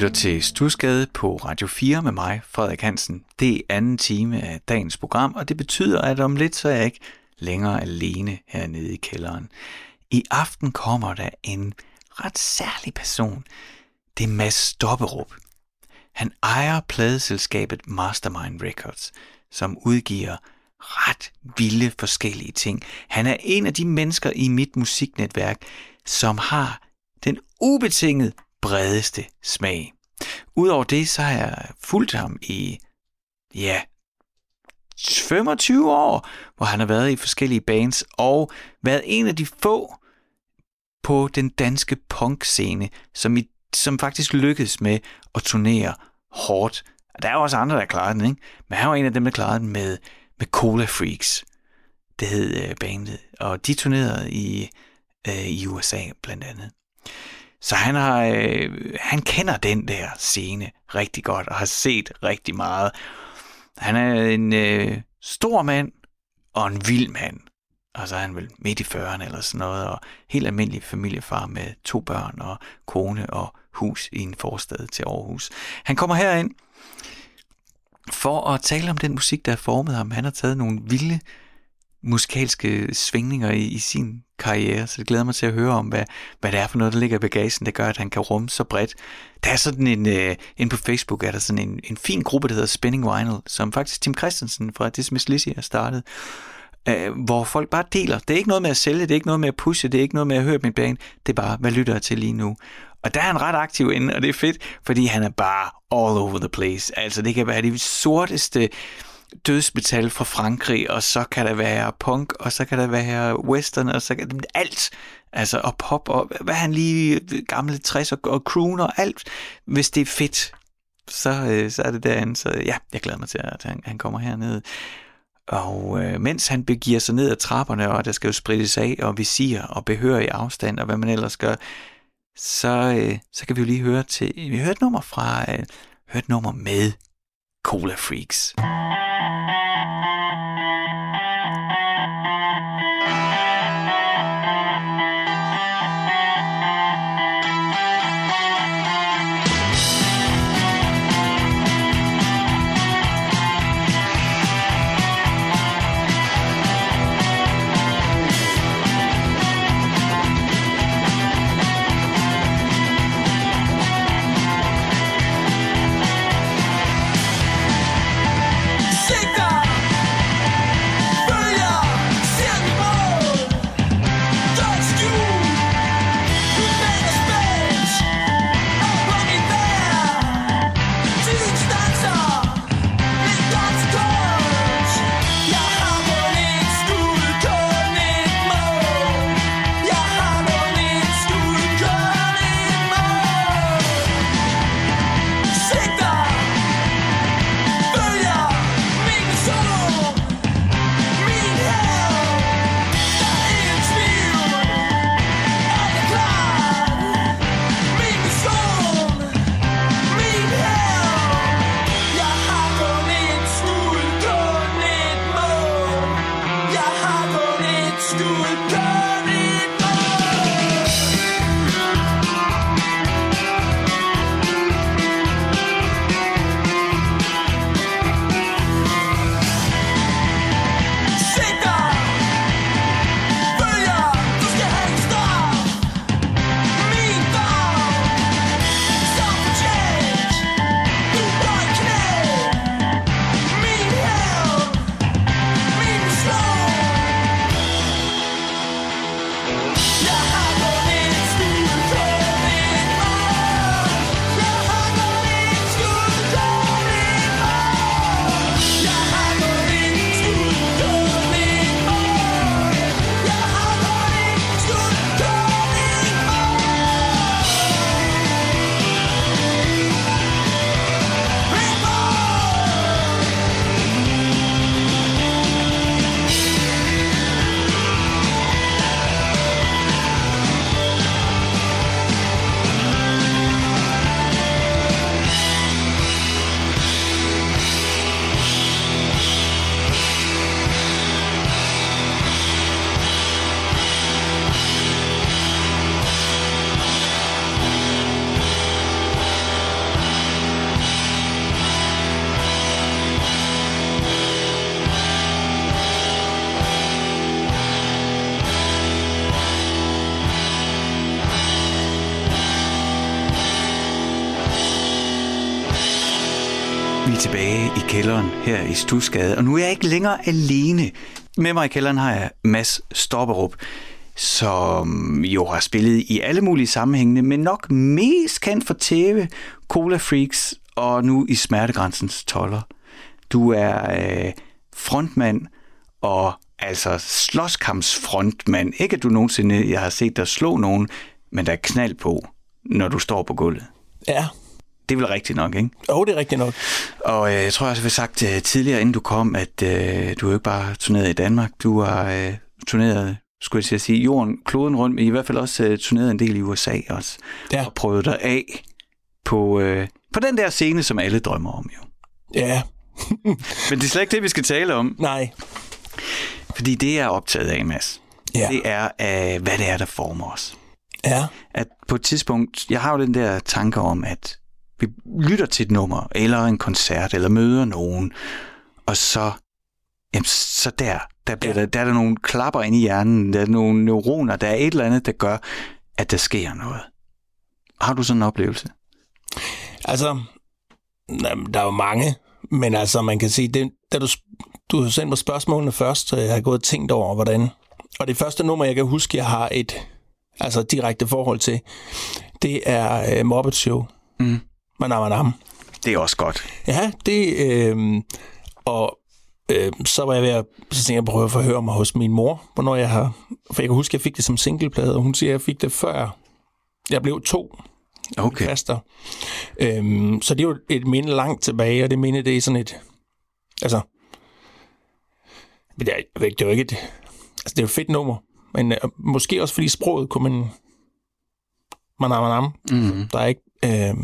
lytter til Stusgade på Radio 4 med mig, Frederik Hansen. Det er anden time af dagens program, og det betyder, at om lidt så er jeg ikke længere alene hernede i kælderen. I aften kommer der en ret særlig person. Det er Mads Stopperup. Han ejer pladeselskabet Mastermind Records, som udgiver ret vilde forskellige ting. Han er en af de mennesker i mit musiknetværk, som har den ubetinget bredeste smag. Udover det, så har jeg fulgt ham i, ja, 25 år, hvor han har været i forskellige bands og været en af de få på den danske punkscene, som, i, som faktisk lykkedes med at turnere hårdt. Der er også andre, der klarede den, ikke? Men han var en af dem, der klarede den med, med Cola Freaks. Det hed øh, bandet. Og de turnerede i, øh, i USA blandt andet. Så han, har, øh, han kender den der scene rigtig godt og har set rigtig meget. Han er en øh, stor mand og en vild mand. Og så er han vel midt i 40'erne eller sådan noget, og helt almindelig familiefar med to børn og kone og hus i en forstad til Aarhus. Han kommer herind for at tale om den musik, der har formet ham. Han har taget nogle vilde musikalske svingninger i, i sin karriere, så det glæder mig til at høre om, hvad, hvad det er for noget, der ligger i bagagen, der gør, at han kan rumme så bredt. Der er sådan en, øh, uh, inde på Facebook er der sådan en, en fin gruppe, der hedder Spinning Vinyl, som faktisk Tim Christensen fra Dismiss Lizzy har startet, uh, hvor folk bare deler. Det er ikke noget med at sælge, det er ikke noget med at pushe, det er ikke noget med at høre min bane, det er bare, hvad lytter jeg til lige nu? Og der er han ret aktiv inde, og det er fedt, fordi han er bare all over the place. Altså, det kan være de sorteste dødsmetal fra Frankrig, og så kan der være punk, og så kan der være western, og så kan der alt. Altså, og pop, og hvad han lige, gamle 60 og, og croon og alt. Hvis det er fedt, så, øh, så er det derinde. Så ja, jeg glæder mig til, at han, han kommer herned. Og øh, mens han begiver sig ned ad trapperne, og der skal jo sprittes af, og visir og behør i afstand, og hvad man ellers gør, så, øh, så kan vi jo lige høre til, vi hørte et nummer fra, øh, høre nummer med Cola Freaks. Tilbage i kælderen her i Stusgade, og nu er jeg ikke længere alene. Med mig i kælderen har jeg Mads Stopperup, som jo har spillet i alle mulige sammenhænge, men nok mest kendt for tv, Cola Freaks og nu i Smertegrænsens toller. Du er øh, frontmand og altså slåskampsfrontmand. Ikke at du nogensinde jeg har set dig slå nogen, men der er knald på, når du står på gulvet. Ja. Det er vel rigtigt nok, ikke? Jo, det er rigtigt nok. Og øh, jeg tror også, jeg har sagt øh, tidligere, inden du kom, at øh, du er jo ikke bare turneret i Danmark. Du har øh, turneret, skulle jeg sige, jorden, kloden rundt, men i hvert fald også øh, turneret en del i USA også. Ja. Og prøvet dig af på, øh, på den der scene, som alle drømmer om jo. Ja. Men det er slet ikke det, vi skal tale om. Nej. Fordi det, jeg er optaget af, Mads, Ja. det er, øh, hvad det er, der former os. Ja. At på et tidspunkt, jeg har jo den der tanke om, at vi lytter til et nummer, eller en koncert, eller møder nogen, og så, jamen, så der, der, bliver Ja. der, der er der nogle klapper inde i hjernen, der er nogle neuroner, der er et eller andet, der gør, at der sker noget. Har du sådan en oplevelse? Altså, der er jo mange, men altså, man kan sige, det, da du, du har sendt mig spørgsmålene først, så jeg har gået og tænkt over, hvordan. Og det første nummer, jeg kan huske, jeg har et altså direkte forhold til, det er uh, Muppet Show. Mm. Manam. Det er også godt. Ja, det... Øh, og øh, så var jeg ved at, så tænkte jeg, prøve at forhøre mig hos min mor, hvornår jeg har... For jeg kan huske, at jeg fik det som singleplade, og hun siger, at jeg fik det før jeg blev to Okay. faster. Øhm, så det er jo et minde langt tilbage, og det minde, det er sådan et... Altså... Det er, det er jo ikke et... Altså, det er jo et fedt nummer, men øh, måske også fordi sproget kunne man... Manam, manam. Mm. Der er ikke... Øh...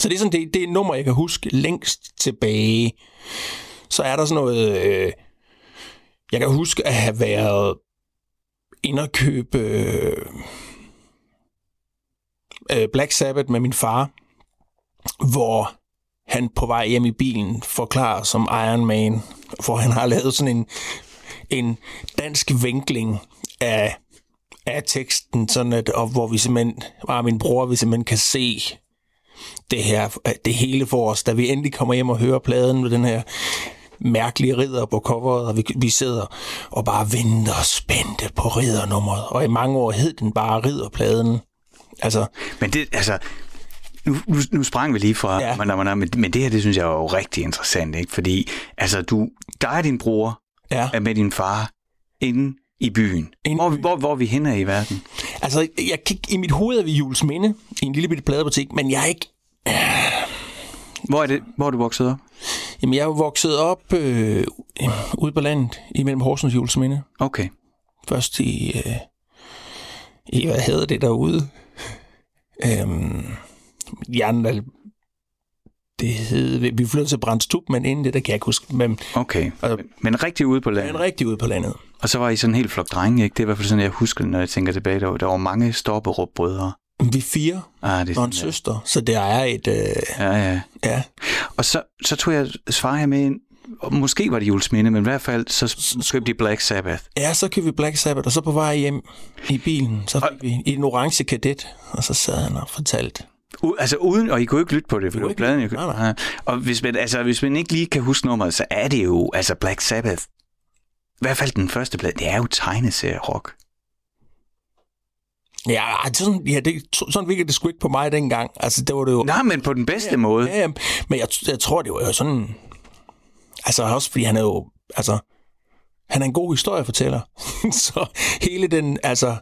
Så det er sådan, det, det er et nummer, jeg kan huske længst tilbage. Så er der sådan noget... Øh... Jeg kan huske at have været ind og købe øh... øh, Black Sabbath med min far, hvor han på vej hjem i bilen forklarer som Iron Man, hvor han har lavet sådan en, en dansk vinkling af, af teksten, sådan at, og hvor vi simpelthen, var min bror, vi simpelthen kan se det her, det hele for os, da vi endelig kommer hjem og hører pladen med den her mærkelige ridder på coveret, og vi, vi sidder og bare venter spændte på riddernummeret. Og i mange år hed den bare ridderpladen. Altså, Men det, altså, nu, nu, nu sprang vi lige fra, Ja. ja. men, men, men det her, det synes jeg er jo rigtig interessant, ikke? Fordi, altså, du, dig og din bror ja. er med din far inde i byen. I hvor, byen. hvor, hvor er vi henne i verden? Altså, jeg kig, i mit hoved er vi Jules Minde i en lille bitte pladebutik, men jeg er ikke... Hvor er, det, hvor er du vokset op? Jamen, jeg er vokset op øh, ude på landet, imellem Horsens og Jules Minde. Okay. Først i... Øh, i hvad hedder det derude? Øhm, Jernal... Det hed... Vi flyttede til Brandstrup, men inden det, der kan jeg ikke huske. Men, Okay. Altså- Men, rigtig ude på landet. men rigtig ude på landet. Og så var I sådan en helt flok drenge, ikke? Det er i hvert fald sådan, jeg husker det, når jeg tænker tilbage. Der var, der var mange stopperup-brødre. Vi er fire Ah, det er og en ja. søster, så der er et... Øh, Ja, ja. ja, Og så, så tog jeg her med ind. Og måske var det Jules Minde, men i hvert fald så købte de Black Sabbath. Ja, så købte vi Black Sabbath, og så på vej hjem i bilen, så fik vi i en orange kadet, og så sad han og fortalte. U- altså uden, og I kunne ikke lytte på det, for det kunne var pladen, jeg Nej, nej. Ja. Og hvis man, altså, hvis man ikke lige kan huske nummeret, så er det jo altså Black Sabbath. I hvert fald den første plade, det er jo tegneserie-rock. Ja, sådan, ja det, sådan virkede det sgu ikke på mig dengang. Altså, det var det jo... Nej, men på den bedste måde. Ja, ja, men jeg, jeg tror, det var jo sådan... Altså, også fordi han er jo... Altså, han er en god historiefortæller. så hele den, altså,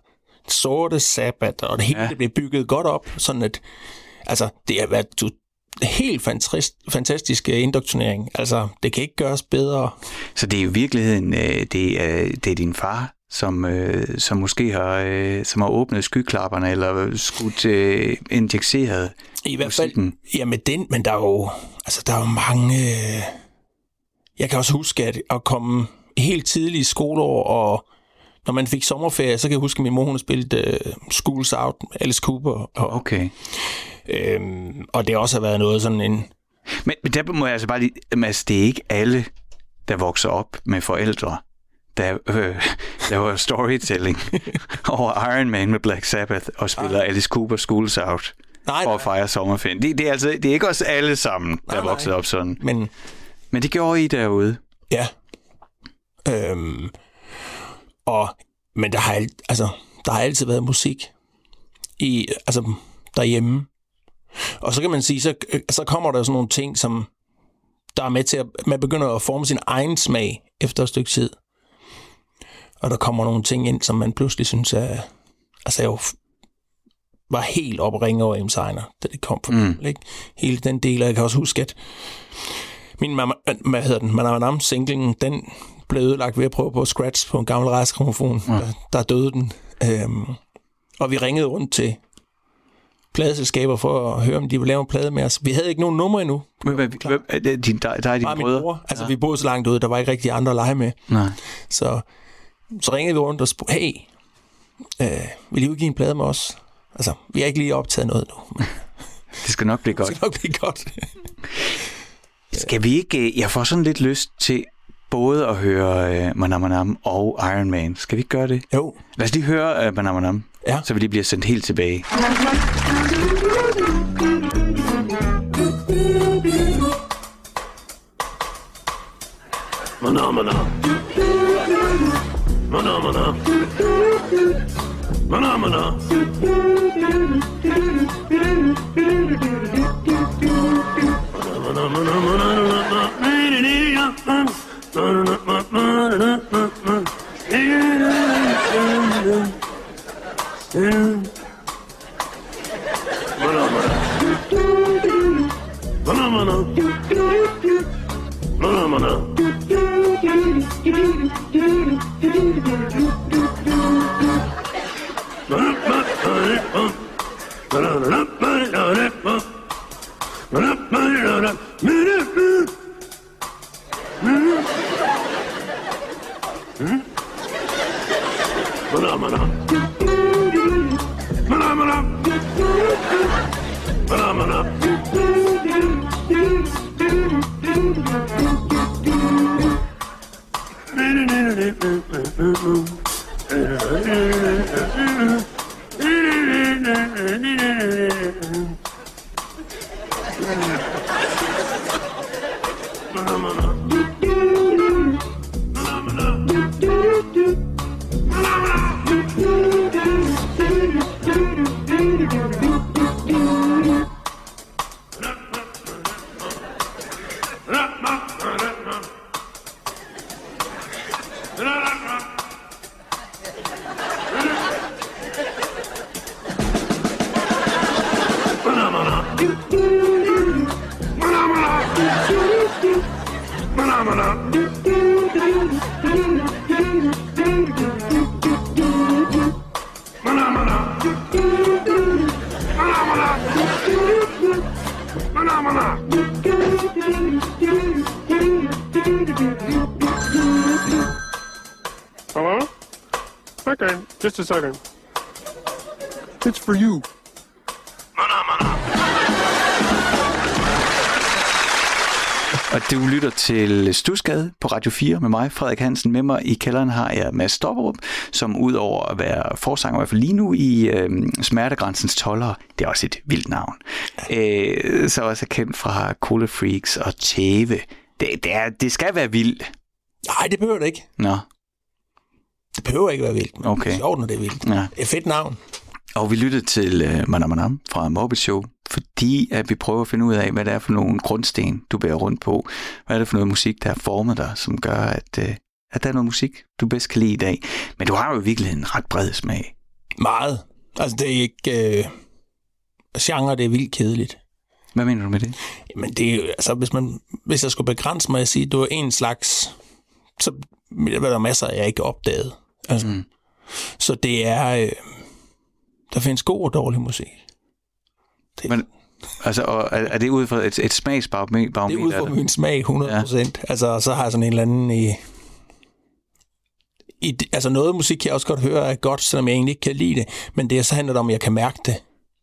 sorte sabbat, og det hele Ja. ja. blev bygget godt op, sådan at... Altså, det har været to- helt fantastisk, fantastisk øh, indoktrinering. Altså, det kan ikke gøres bedre. Så det er i virkeligheden, øh, det, er, det er din far, som, øh, som måske har, øh, som har åbnet skyklapperne, eller skudt øh, injiceret I hvert fald, musikken. ja, med den, men der er jo, altså, der er jo mange... Øh... Jeg kan også huske, at, at komme helt tidligt i skoleår, og når man fik sommerferie, så kan jeg huske, at min mor, hun har spillet øh, Schools Out Alice Cooper, og, Okay. Øhm, og det også har været noget sådan en... Men, men der må jeg altså bare lige, Mads, det er ikke alle, der vokser op med forældre, der øh, laver storytelling over Iron Man med Black Sabbath og spiller Alice Cooper Schools Out. Nej, for at fejre sommerferien. Det, det, er altså, det er ikke os alle sammen, der Nej, vokset nej. op sådan. Men Men det gjorde I derude. ja. Øhm, og, men der har, alt, altså, der har altid været musik i, altså, derhjemme. Og så kan man sige, så, så kommer der sådan nogle ting, som der er med til at, man begynder at forme sin egen smag efter et stykke tid. Og der kommer nogle ting ind, som man pludselig synes er, altså jeg var helt op og ringe over Ems Ejner, da det kom for Mm. ikke? Hele den del, og jeg kan også huske, at min mamma, hvad hedder den, Manam singlen, den blev ødelagt ved at prøve på at scratch på en gammel rejsgramofon. Ja. Der, der døde den. Øhm, og vi ringede rundt til pladeselskaber for at høre, om de ville lave en plade med os. Vi havde ikke nogen numre endnu. Hvem, hvem, hvem, er det din, der, der er dine Bare min brødre? bror. Altså, ja. vi boede så langt ude, der var ikke rigtig andre at lege med. Nej. Så, så ringede vi rundt og spurgte, hey, øh, vil I udgive en plade med os? Altså, vi har ikke lige optaget noget nu. men Det skal nok blive Det godt. skal nok blive godt. Skal vi ikke... øh, Jeg får sådan lidt lyst til både at høre uh, Manam Manam og Iron Man. Skal vi ikke gøre det? jo, Lad os lige høre uh, Manam Manam, Ja. så vi lige bliver sendt helt tilbage. Mana mana. Mana mana. Mana mana. Mana mana Okay, just a second. It's for you. Og du lytter til Stusgade på Radio 4 med mig, Frederik Hansen. Med mig i kælderen har jeg Mads Stopperup, som udover at være forsanger, i hvert fald lige nu i øh, Smertegrænsens Toller, det er også et vildt navn, øh, så også er kendt fra Cola Freaks og Tæve. Det, det, er, det skal være vildt. Nej, det behøver det ikke. Nå, Det behøver ikke være vildt. men Okay. Det er sjovt, når det er vildt. ja. Er et fedt navn. Og vi lyttede til øh, Manam Manam fra Morbid Show, fordi at vi prøver at finde ud af, hvad det er for nogle grundsten, du bærer rundt på. Hvad er det for noget musik, der har formet dig, som gør, at, øh, at der er noget musik, du bedst kan lide i dag. Men du har jo i virkeligheden en ret bred smag. Meget. Altså, det er ikke... Øh, genre, det er vildt kedeligt. Hvad mener du med det? Men det er jo, altså, hvis, man, hvis jeg skulle begrænse mig at sige, at du er en slags, så vil der masser, jeg ikke opdaget. Altså, Mm. Så det er, øh, der findes god og dårlig musik. Det, Men, altså, og er, er det ud fra et, et smagsbarometer? det er ud fra min smag 100 procent. Ja. Altså, så har jeg sådan en eller anden i, i... Altså, noget musik kan jeg også godt høre er godt, selvom jeg egentlig ikke kan lide det. Men det er så handler det om, at jeg kan mærke det.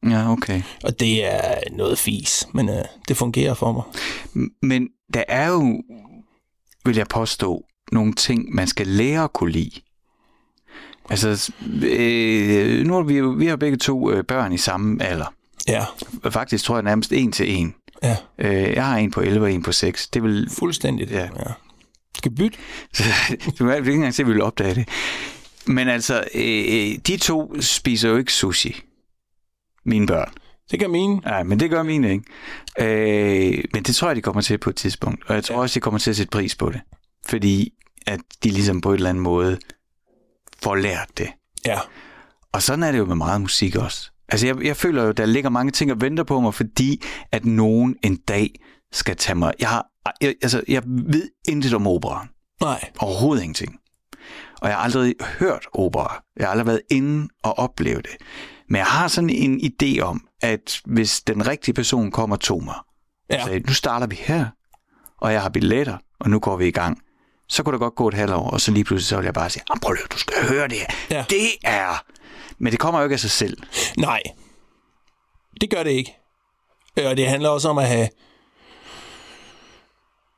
Ja, okay. Og det er noget fis, men øh, det fungerer for mig. Men der er jo, vil jeg påstå, nogle ting, man skal lære at kunne lide. Altså, øh, nu har vi vi har begge to øh, børn i samme alder. Ja, Faktisk tror jeg nærmest en til en. ja. Øh, jeg har en på 11 og en på 6. Det vil... Fuldstændigt. Ja. ja. Skal bytte? du kan ikke engang se, at vi vil opdage det. Men altså, øh, de to spiser jo ikke sushi. Mine børn. Det kan mine. Nej, men det gør mine ikke. Øh, men det tror jeg, de kommer til på et tidspunkt. Og jeg tror ja. også, de kommer til at sætte pris på det. Fordi at de ligesom på et eller andet måde får lært det. Ja. Og sådan er det jo med meget musik også. Altså, jeg, jeg føler jo, der ligger mange ting og venter på mig, fordi at nogen en dag skal tage mig. Jeg, har, jeg, altså, jeg ved intet om opera. Nej. Overhovedet ingenting. Og jeg har aldrig hørt opera. Jeg har aldrig været inde og opleve det. Men jeg har sådan en idé om, at hvis den rigtige person kommer og tog mig, Ja. sagde, nu starter vi her, og jeg har billetter, og nu går vi i gang, så kunne der godt gå et halvt år, og så lige pludselig så vil jeg bare sige, "Ah, prøv lige, du skal høre det her. Ja. Det er... Men det kommer jo ikke af sig selv. Nej. Det gør det ikke. Øh, Og det handler også om at have...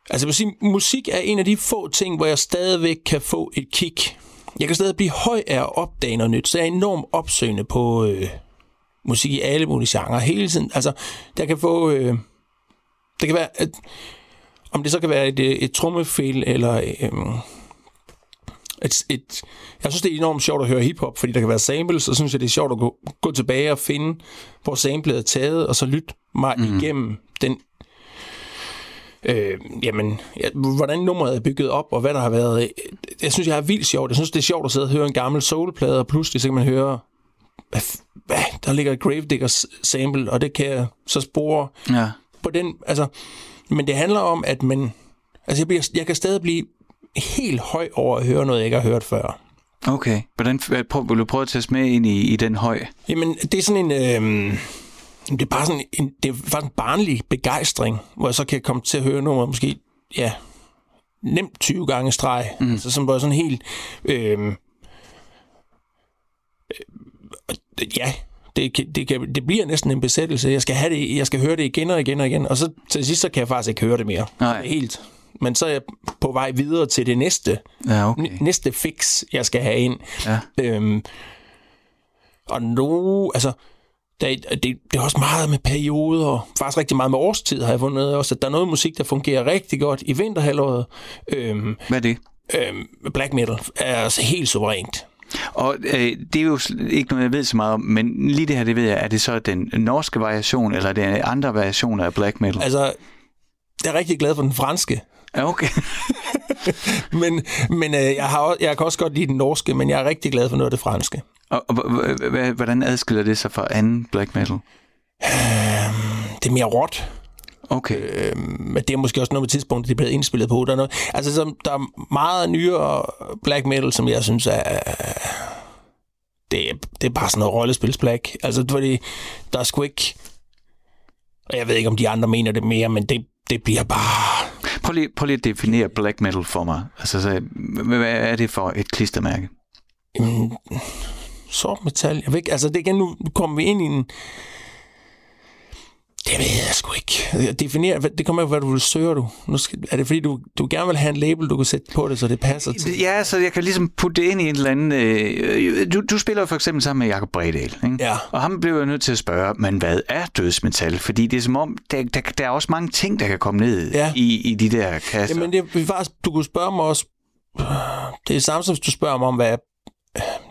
Altså, sige, musik er en af de få ting, hvor jeg stadigvæk kan få et kick. Jeg kan stadig blive høj af at opdage noget nyt, så jeg er enormt opsøgende på øh, musik i alle mulige genrer hele tiden. Altså, der kan få... Øh, det kan være... Et, om det så kan være et, øh, et trommefil, eller... Øh, et, et, jeg synes, det er enormt sjovt at høre hiphop, fordi der kan være samples, og så synes jeg, det er sjovt at gå, gå tilbage og finde, hvor samplet er taget, og så lytte mig mm. igennem den, øh, jamen, ja, hvordan nummeret er bygget op, og hvad der har været. Jeg synes, jeg er vildt sjovt. Jeg synes, det er sjovt at sidde og høre en gammel soulplade, og pludselig så kan man høre, hvad, hvad, der ligger et Gravediggers sample, og det kan jeg så spore Ja. på den, altså, men det handler om, at man, altså jeg, bliver, jeg kan stadig blive helt høj over at høre noget, jeg ikke har hørt før. Okay. Hvordan, prøv, vil du prøve at tage os med ind i, i den høj? Jamen, det er sådan en... Øh, det er bare sådan en, det er faktisk en barnlig begejstring, hvor jeg så kan komme til at høre nummeret måske, ja, nemt 20 gange streg. Mm. Altså sådan, hvor jeg sådan helt... Øh, øh, ja, det, det, kan, det bliver næsten en besættelse. Jeg skal, have det, jeg skal høre det igen og igen og igen, og så til sidst, så kan jeg faktisk ikke høre det mere. Nej. Helt. Men så er jeg på vej videre til det næste, Ja, okay. næste fix, jeg skal have ind. Ja. Øhm, og nu, altså, der, det, det er også meget med perioder, faktisk rigtig meget med årstid har jeg fundet også, at der er noget musik, der fungerer rigtig godt i vinterhalvåret. Øhm, Hvad er det? øhm, black metal er altså helt suverænt. Og øh, det er jo ikke noget, jeg ved så meget om, men lige det her, det ved jeg, er det så den norske variation, eller er det andre variationer af black metal? Altså, jeg er rigtig glad for den franske, Ja, okay. men, men øh, jeg, har, også- jeg kan også godt lide den norske, men jeg er rigtig glad for noget af det franske. Og, og hvordan adskiller det sig fra anden black metal? Det er mere råt. Okay. men det er måske også noget med tidspunktet, det blevet indspillet på. Der er, noget, altså, så, der er meget nyere black metal, som jeg synes er... Det det er bare sådan noget rollespils black. Altså, fordi der er sgu ikke... Og jeg ved ikke, om de andre mener det mere, men det, det bliver bare... Prøv lige, prøv lige at definere black metal for mig. Altså, så, hvad hvad er det for et klistermærke? Jamen, sort metal. Jeg ved ikke, altså det igen, nu kommer vi ind i en... Det ved jeg sgu ikke. Hvad- det kommer af, hvad du vil søge, du. Nu skal, er det fordi, du, du gerne vil have en label, du kan sætte på det, så det passer til? Ja, så jeg kan ligesom putte det ind i en eller anden... Øh, du, du spiller for eksempel sammen med Jacob Bredal, ikke? Ja. Og ham blev jeg nødt til at spørge, men hvad er dødsmetal? Fordi det er som om, der, der, der er også mange ting, der kan komme ned Ja. i, i de der kasser. Jamen, det er faktisk, du kunne spørge mig også... Det er samme som du spørger mig om, hvad...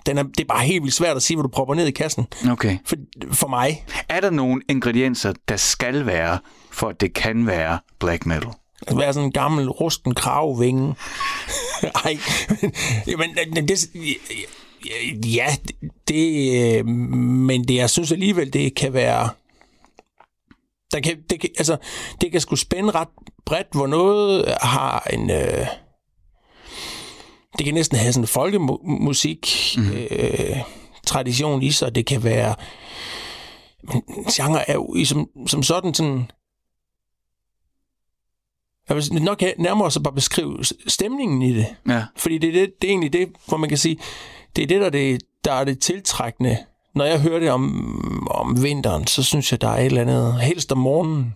Den er, det er bare helt vildt svært at sige, hvad du propper ned i kassen. Okay. For, for mig. Er der nogle ingredienser, der skal være, for at det kan være black metal? Altså, være sådan en gammel, rusten kravvinge. Ej, men det... Ja, det... Men det, jeg synes alligevel, det kan være... Der kan, det, kan, altså, det kan sgu spænde ret bredt, hvor noget har en... Øh, det kan næsten have sådan en folkemusik mm. øh, tradition i sig. Det kan være... Men genre er jo som, som sådan sådan... Jeg vil nok nærmere så bare beskrive stemningen i det. Ja. Fordi det er, det, det er egentlig det, hvor man kan sige, det er det, der er det, der er det tiltrækkende. Når jeg hører det om, om vinteren, så synes jeg, der er et eller andet, helst om morgenen,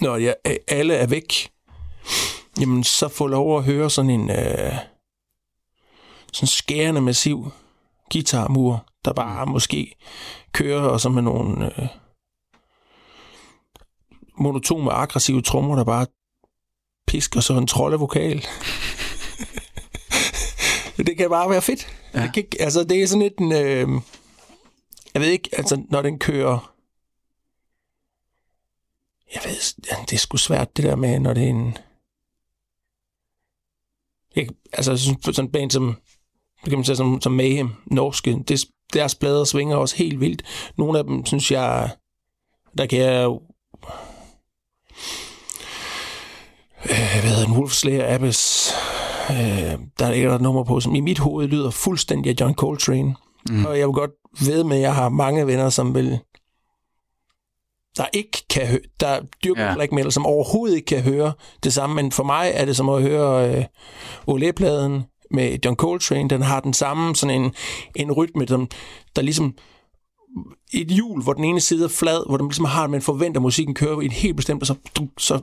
når jeg, alle er væk, jamen så får lov at høre sådan en øh, sådan skærende massiv guitarmur, der bare måske kører, og så med nogle øh, monotone, aggressive trommer, der bare pisker så en troldevokal. det kan bare være fedt. Ja. Det, kan, altså, det er sådan lidt en... Øh, jeg ved ikke, altså, når den kører... Jeg ved, det er sgu svært, det der med, når det er en... Jeg, altså, sådan en band som, kan man sige, som, som Mayhem, norske, det, deres plader svinger også helt vildt. Nogle af dem, synes jeg, der kan jeg... Øh, hvad hedder den? Wolf Slayer, Abyss. Øh, der er der et nummer på, som i mit hoved lyder fuldstændig af John Coltrane. Mm. Og jeg vil godt ved med, at jeg har mange venner, som vil der ikke kan høre, der dyrker ja. black metal, som overhovedet ikke kan høre det samme, men for mig er det som at høre øh, Olé-pladen med John Coltrane, den har den samme sådan en, en rytme, der, der ligesom et hjul, hvor den ene side er flad, hvor den ligesom har, at man forventer, at musikken kører i et helt bestemt, og så, så,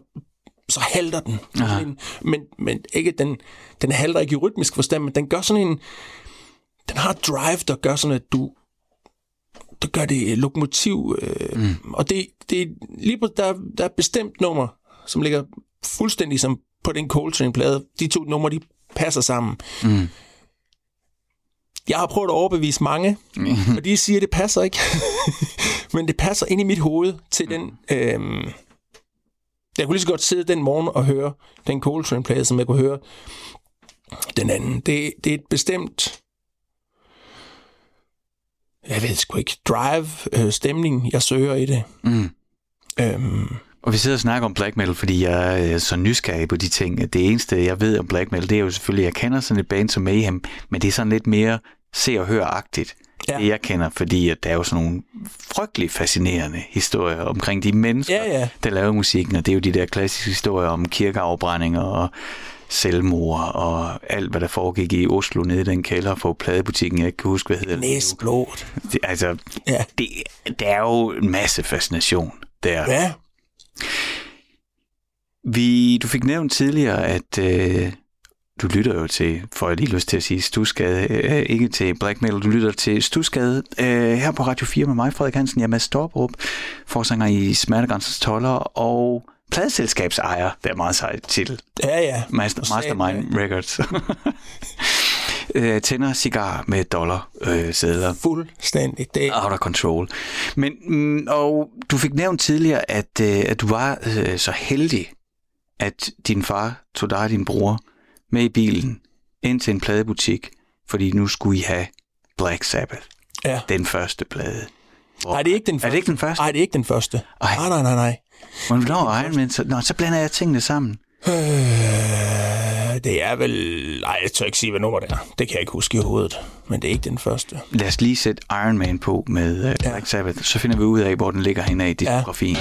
så halter den. Aha. En, men, men ikke, den, den halter ikke i rytmisk forstand, men den gør sådan en, den har drive, der gør sådan, at du, der gør det lokomotiv, øh, mm. og det, det er lige på, der, der er bestemt nummer, som ligger fuldstændig som på den Coltrane-plade. De to numre, de passer sammen. Mm. Jeg har prøvet at overbevise mange, og de siger, at det passer ikke. Men det passer ind i mit hoved til den... Øhm, jeg kunne lige så godt sidde den morgen og høre den Coltrane-plade, som jeg kunne høre den anden. Det, det er et bestemt... Jeg ved sgu ikke. Drive, øh, stemning, jeg søger i det. Mm. Øhm, Og vi sidder og snakker om black metal, fordi jeg er så nysgerrig på de ting. Det eneste, jeg ved om black metal, det er jo selvfølgelig, jeg kender sådan et band som Mayhem, men det er sådan lidt mere se og hør-agtigt, ja. Det jeg kender, fordi at der er jo sådan nogle frygtelig fascinerende historier omkring de mennesker, Ja, ja. der laver musikken, og det er jo de der klassiske historier om kirkeafbrændinger og selvmord og alt, hvad der foregik i Oslo nede i den kælder for pladebutikken, jeg ikke kan huske, hvad hedder det. næsblod. det altså, Ja. det, der er jo en masse fascination der. Ja. Vi, du fik nævnt tidligere, at øh, du lytter jo til, får jeg lige lyst til at sige, Stusgade, øh, ikke til Black Metal, du lytter til Stusgade øh, her på Radio 4 med mig, Frederik Hansen, jeg er Mads Storbrup, forsanger i Smertegrænsens Toller og pladselskabsejer, der er meget sejt til Ja, ja. Master, For Mastermind Records. øh, tænder cigar med dollar øh, sædler. Fuldstændig. Det, Out of control. Men, mm, og du fik nævnt tidligere, at, øh, at du var øh, så heldig, at din far tog dig og din bror med i bilen ind til en pladebutik, fordi nu skulle I have Black Sabbath, ja. den første plade. Hvor, Nej, det er ikke den første. Er det ikke den første? Nej, det er ikke den første. Ej. Nej, nej, nej, nej. Men når Iron Man, så, nå, så blander jeg tingene sammen. Øh, det er vel... Nej, jeg tør ikke sige, hvad nummer det er. Det kan jeg ikke huske i hovedet. Men det er ikke den første. Lad os lige sætte Iron Man på med uh, Black Sabbath, så finder vi ud af, hvor den ligger henne i diskografien.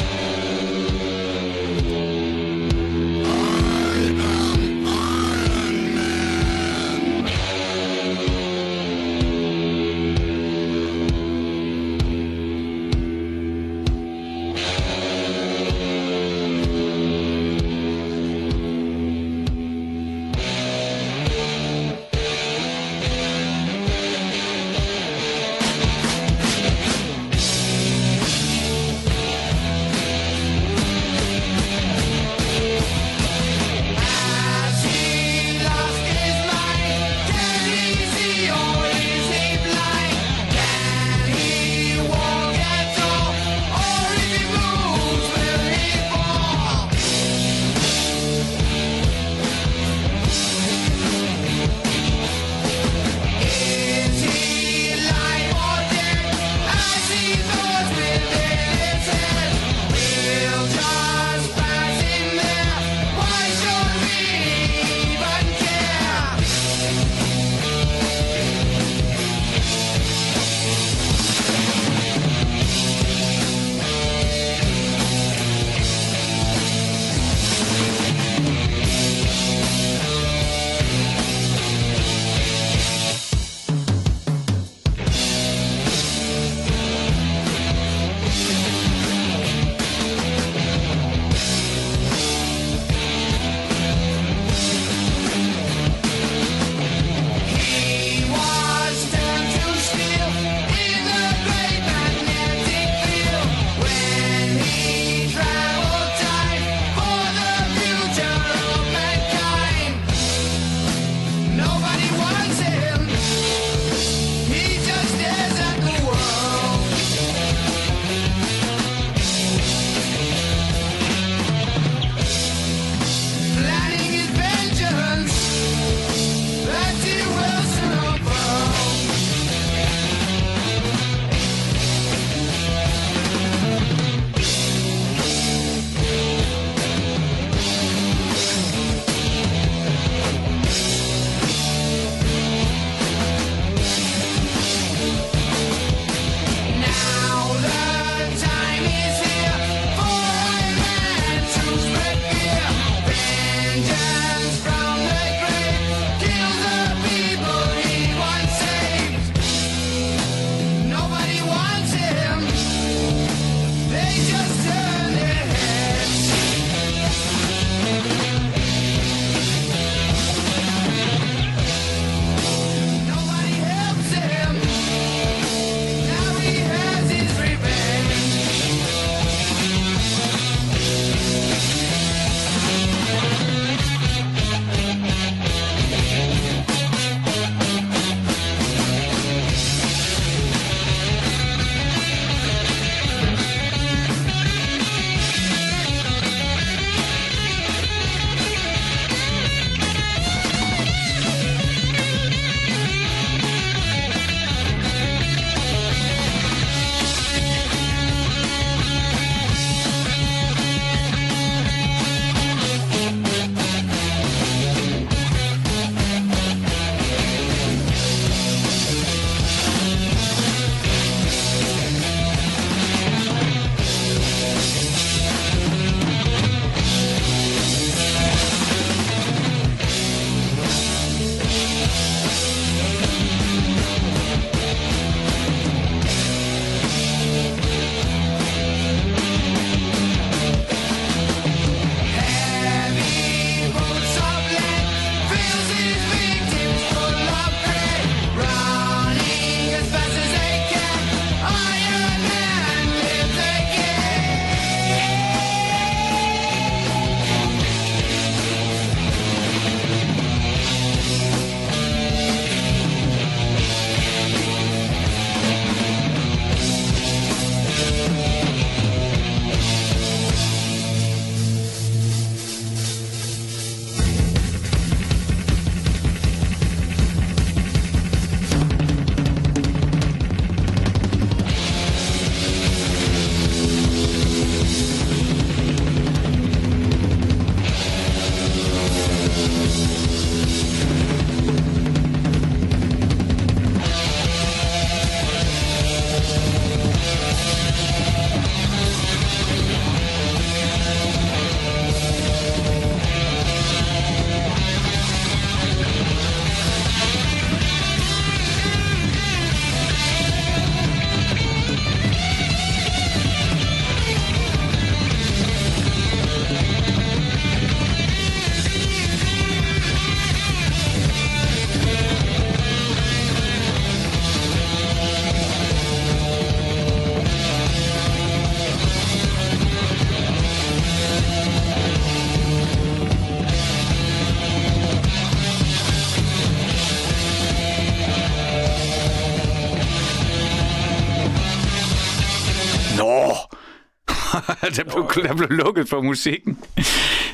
der, blev, der blev lukket for musikken.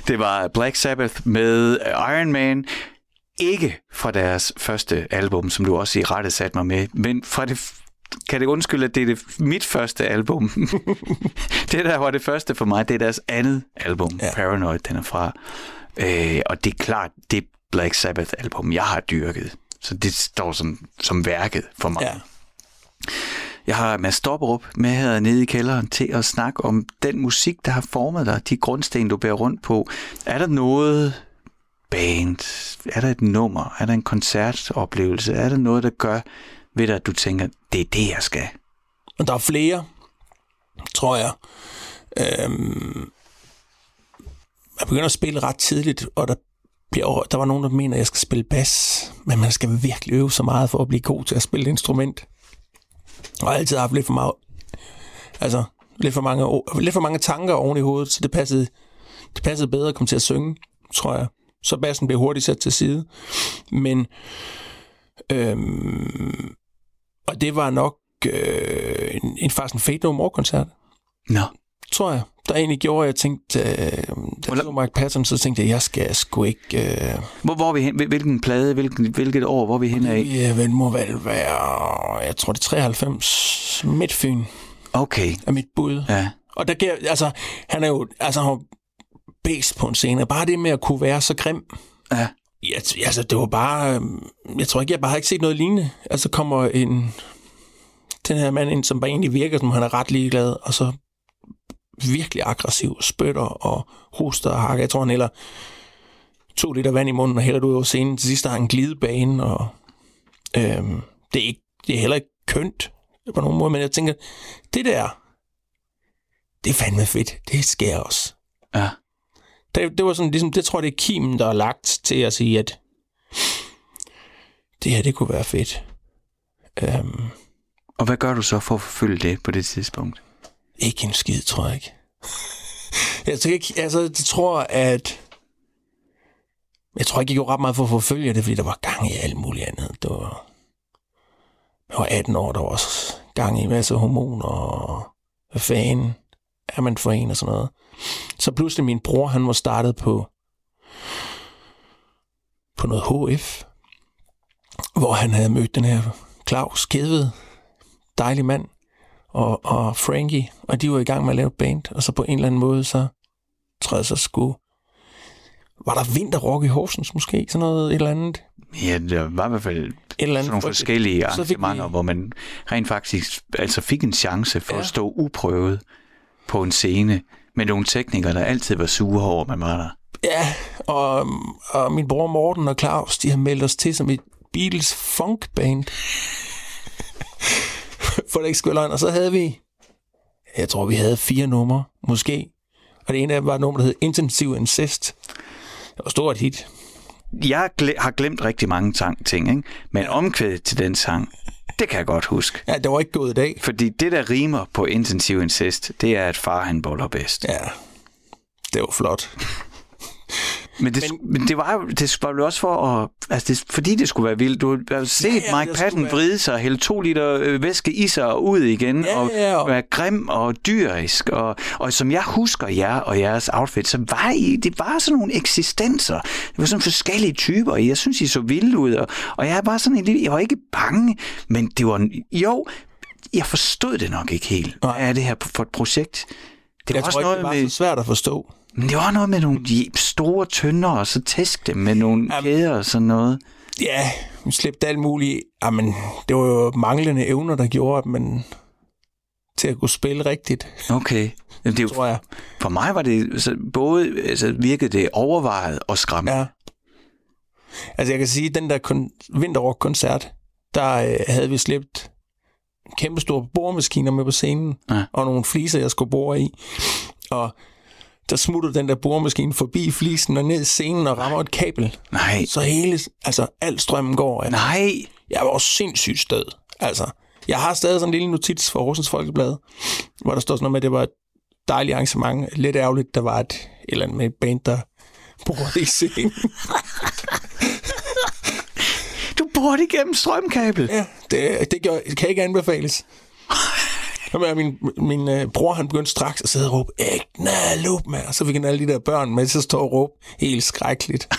Det var Black Sabbath med Iron Man. Ikke fra deres første album, som du også i rette satte mig med, men fra det kan det undskylde, at det er det, mit første album. det der var det første for mig, det er deres andet album, ja. Paranoid, den er fra. Øh, og det er klart, det Black Sabbath-album, jeg har dyrket. Så det står som, som værket for mig. Ja. Jeg har Mads Stopperup med her nede i kælderen til at snakke om den musik, der har formet dig, de grundsten, du bærer rundt på. Er der noget band? Er der et nummer? Er der en koncertoplevelse? Er der noget, der gør ved dig, at du tænker, det er det, jeg skal? Og der er flere, tror jeg. Øhm, jeg begynder at spille ret tidligt, og der, bliver, der var nogen, der mener, at jeg skal spille bas, men man skal virkelig øve så meget for at blive god til at spille et instrument. Og har altid haft lidt for meget, altså lidt for mange, lidt for mange tanker oven i hovedet, så det passede, det passede bedre at komme til at synge, tror jeg. Så bassen blev hurtigt sat til side. Men, øhm, og det var nok øh, en, en faktisk en Fate No More-koncert, Nå, tror jeg. Der egentlig gjorde, at jeg tænkte, øh, da jeg så Mark Patton, så tænkte jeg, jeg skal sgu ikke... Øh, hvor, hvor er vi hen? Hvil- Hvilken plade, hvilken, hvilket år, hvor er vi hen af? det vel må vel være, jeg tror det er 93, Midtfyn Okay, er mit bud. ja. Og der giver, altså, han er jo, altså, han bedst på en scene. Bare det med at kunne være så grim. Ja. Ja, t- altså, det var bare, øhm, jeg tror ikke, jeg bare har ikke set noget lignende. Altså, kommer en, den her mand ind, som bare egentlig virker, som han er ret ligeglad, og så virkelig aggressiv, spytter og hoster og hakker. Jeg tror, han hælder to liter vand i munden og hælder det ud over scenen. Til sidst har han en glidebane, og øhm, det, er ikke, det er heller ikke kønt på nogen måde, men jeg tænker, det der, det er fandme fedt. Det sker også. Ja. Det, det var sådan, ligesom, det tror jeg, det er kimen, der er lagt til at sige, at det her, det kunne være fedt. Øhm, Og hvad gør du så for at forfølge det på det tidspunkt? Ikke en skid, tror jeg ikke. jeg tror ikke, altså, jeg tror, at jeg tror ikke, jeg gjorde ret meget for at forfølge det, fordi der var gang i alt muligt andet. Det var, jeg var 18 år, der var også gang i en masse hormoner, og hvad fanden er man for en og sådan noget. Så pludselig min bror, han var startet på på noget HF, hvor han havde mødt den her Claus Kedved, dejlig mand, og, og Frankie, og de var i gang med at lave et band, og så på en eller anden måde, så jeg så skulle... Var der vinterrock i Horsens måske? Sådan noget, et eller andet? Ja, der var i hvert fald Et eller sådan nogle forskellige fik vi- arrangementer, hvor man rent faktisk altså fik en chance for ja. At stå uprøvet på en scene med nogle teknikere, der altid var sure over, man var der. Ja, og, og min bror Morten og Claus, de har meldt os til som et Beatles funk band. For det ikke skulle løgn. Og så havde vi, jeg tror vi havde fire numre, måske. Og det ene af dem var et nummer, der hed Intensive Incest. Det var stort hit. Jeg gle- har glemt rigtig mange tang- ting, ikke? men omkvædet til den sang, det kan jeg godt huske. Ja, det var ikke gået i dag. Fordi det, der rimer på intensiv incest, det er, at far han boller bedst. Ja, det var flot. Men det, men, men det var jo det var jo også for at, altså det, fordi det skulle være vildt. Du har set Ja, ja, Mike Patton være- vride sig og hælde to liter øh, væske i sig og ud igen, Ja, og ja, og- være grim og dyrisk. Og, og som jeg husker jer og jeres outfit, så var I, det var sådan nogle eksistenser. Det var sådan forskellige typer. Jeg synes, I så vilde ud, og, og jeg var sådan en lille, jeg var ikke bange, men det var, jo, jeg forstod det nok ikke helt. Hvad er det her for et projekt? Det var Jeg også tror ikke, noget det var med... så svært at forstå. Men det var noget med nogle store tønder, og så tæsk dem med nogle Jamen. kæder og sådan noget. Ja, vi slæbte alt muligt. Jamen, det var jo manglende evner, der gjorde, at man til at kunne spille rigtigt, Okay. Jamen, det tror jeg. for mig var det så både, altså virkede det overvejet og skræmmende. Ja. Altså, jeg kan sige, at den der kon- vinterrock-koncert, der øh, havde vi slæbt kæmpe store boremaskiner med på scenen, Ja. og nogle fliser, jeg skulle bore i. Og der smutter den der boremaskine forbi flisen og ned i scenen og rammer et kabel. Nej, Så hele, altså al strømmen går. af. nej. Jeg var sindssygt stød. Altså, jeg har stadig sådan en lille notits fra Horsens Folkeblad, hvor der står sådan noget med, at det var et dejligt arrangement. Lidt ærgerligt, der var et, et eller andet med et band, der brugte i scenen. Du bor det igennem strømkabel. Ja, det, det, gør, det kan ikke anbefales. Jamen, min, min øh, bror, han begyndte straks at sidde og råbe, Egnalup, mand. Og så fik han alle de der børn med til at stå og råbe helt skrækkeligt.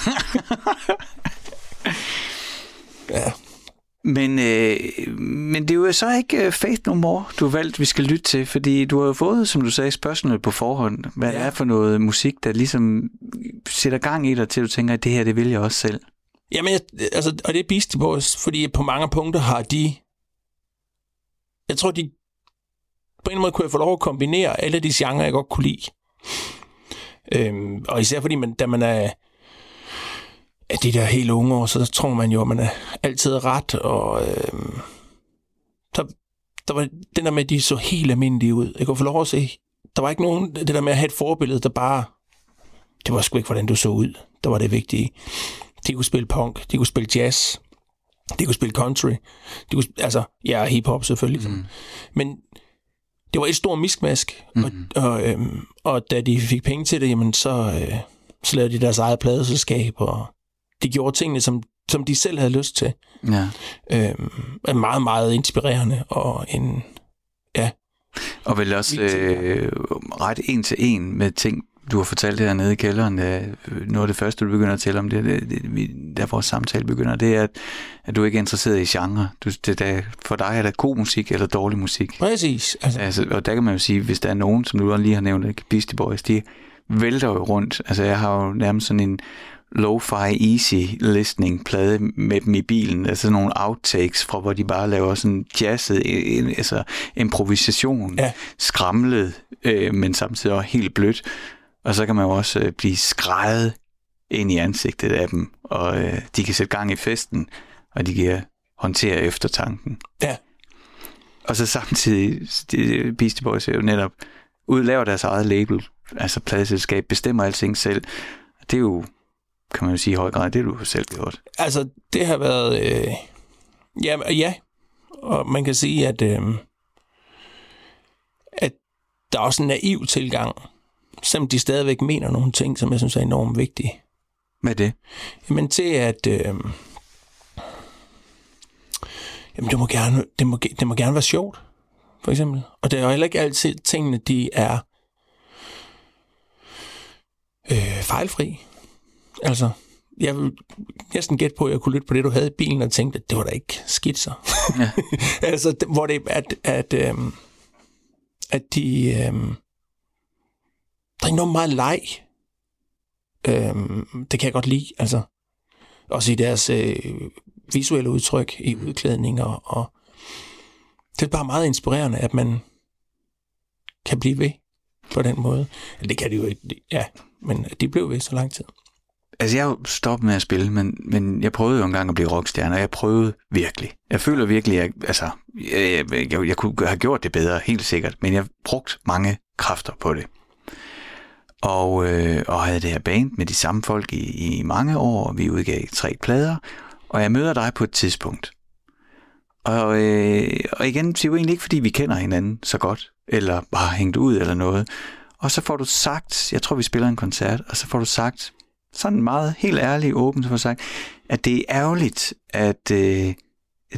ja. Men, øh, men det er jo så ikke øh, Faith No More, du har valgt, vi skal lytte til, fordi du har jo fået, som du sagde, spørgsmål på forhånd. Hvad ja. det er for noget musik, der ligesom sætter gang i dig til, at du tænker, at det her, det vil jeg også selv. Jamen, jeg, altså, og det er Beastie Boys, fordi på mange punkter har de... Jeg tror, de... På en måde kunne jeg få lov at kombinere alle de genrer, jeg godt kunne lide. Øhm, og især fordi, man, da man er af de der helt unge år, så tror man jo, at man er altid ret, og øhm, der, der var den der med, at de så helt almindelige ud. Jeg kunne få lov at se, der var ikke nogen, det der med at have et forbillede, der bare, det var sgu ikke, hvordan du så ud. Der var det vigtige. De kunne spille punk, de kunne spille jazz, de kunne spille country, de kunne, altså, ja, hiphop selvfølgelig. Mm. Men det var et stort miskmask, mm. og, og, øhm, og da de fik penge til det, jamen så, øh, så lavede de deres eget pladeselskab, og de gjorde tingene, som, som de selv havde lyst til. Ja. Øhm, er meget, meget inspirerende, og en, ja, Og vel også øh, ret en til en med ting, du har fortalt hernede i kælderen. Øh, noget af det første, du begynder at tælle om, det, det, det vi- der vores samtale begynder, det er, at, at du ikke er interesseret i genre. Du, det, der, for dig er der god musik eller dårlig musik. præcis. Altså, Altså, og der kan man jo sige, hvis der er nogen, som du lige har nævnt, ikke? Beastie Boys, de vælter jo rundt. Altså, jeg har jo nærmest sådan en lo-fi easy listening plade med dem i bilen. Altså sådan nogle outtakes fra, hvor de bare laver sådan jazzet, altså improvisation, Ja. skramlet, øh, men samtidig også helt blødt. Og så kan man jo også øh, blive skrejet ind i ansigtet af dem, og øh, de kan sætte gang i festen, og de kan håndtere eftertanken. ja, Og så samtidig, de, Beastie Boys er jo netop udlaver deres eget label, altså pladeselskab, bestemmer alting selv. Det er jo, kan man jo sige i høj grad, det du selv gjort. altså, det har været... Øh, ja, ja, og man kan sige, at, øh, at der er også en naiv tilgang, selvom de stadigvæk mener nogle ting, som jeg synes er enormt vigtige. Hvad er det? Jamen til at... Øh, jamen det må, gerne, det, må, det må gerne være sjovt, for eksempel. Og det er jo heller ikke altid tingene, de er øh, fejlfri. Altså, jeg vil næsten gætte på, at jeg kunne lytte på det, du havde i bilen, og tænkte, at det var da ikke skidt så. Ja. altså, det- hvor det at, at, øhm, at de... Øhm, der er enormt meget leg. Øhm, det kan jeg godt lide, altså. Også i deres øh, visuelle udtryk, i udklædninger, og det er bare meget inspirerende, at man kan blive ved på den måde. Det kan de jo ikke, ja, men de blev ved så lang tid. Altså, jeg stoppede med at spille, men, men jeg prøvede jo engang at blive rockstjerne, og jeg prøvede virkelig. Jeg føler virkelig, at altså, jeg, jeg, jeg, jeg kunne have gjort det bedre, helt sikkert, men jeg brugte mange kræfter på det. Og, øh, og havde det her band med de samme folk i, i mange år, og vi udgav tre plader, og jeg møder dig på et tidspunkt. Og, øh, og igen, det er jo egentlig ikke, fordi vi kender hinanden så godt, eller bare hængt ud eller noget. Og så får du sagt, jeg tror, vi spiller en koncert, og så får du sagt, sådan meget helt ærligt åbent, så får du sagt, at det er ærgerligt, at øh,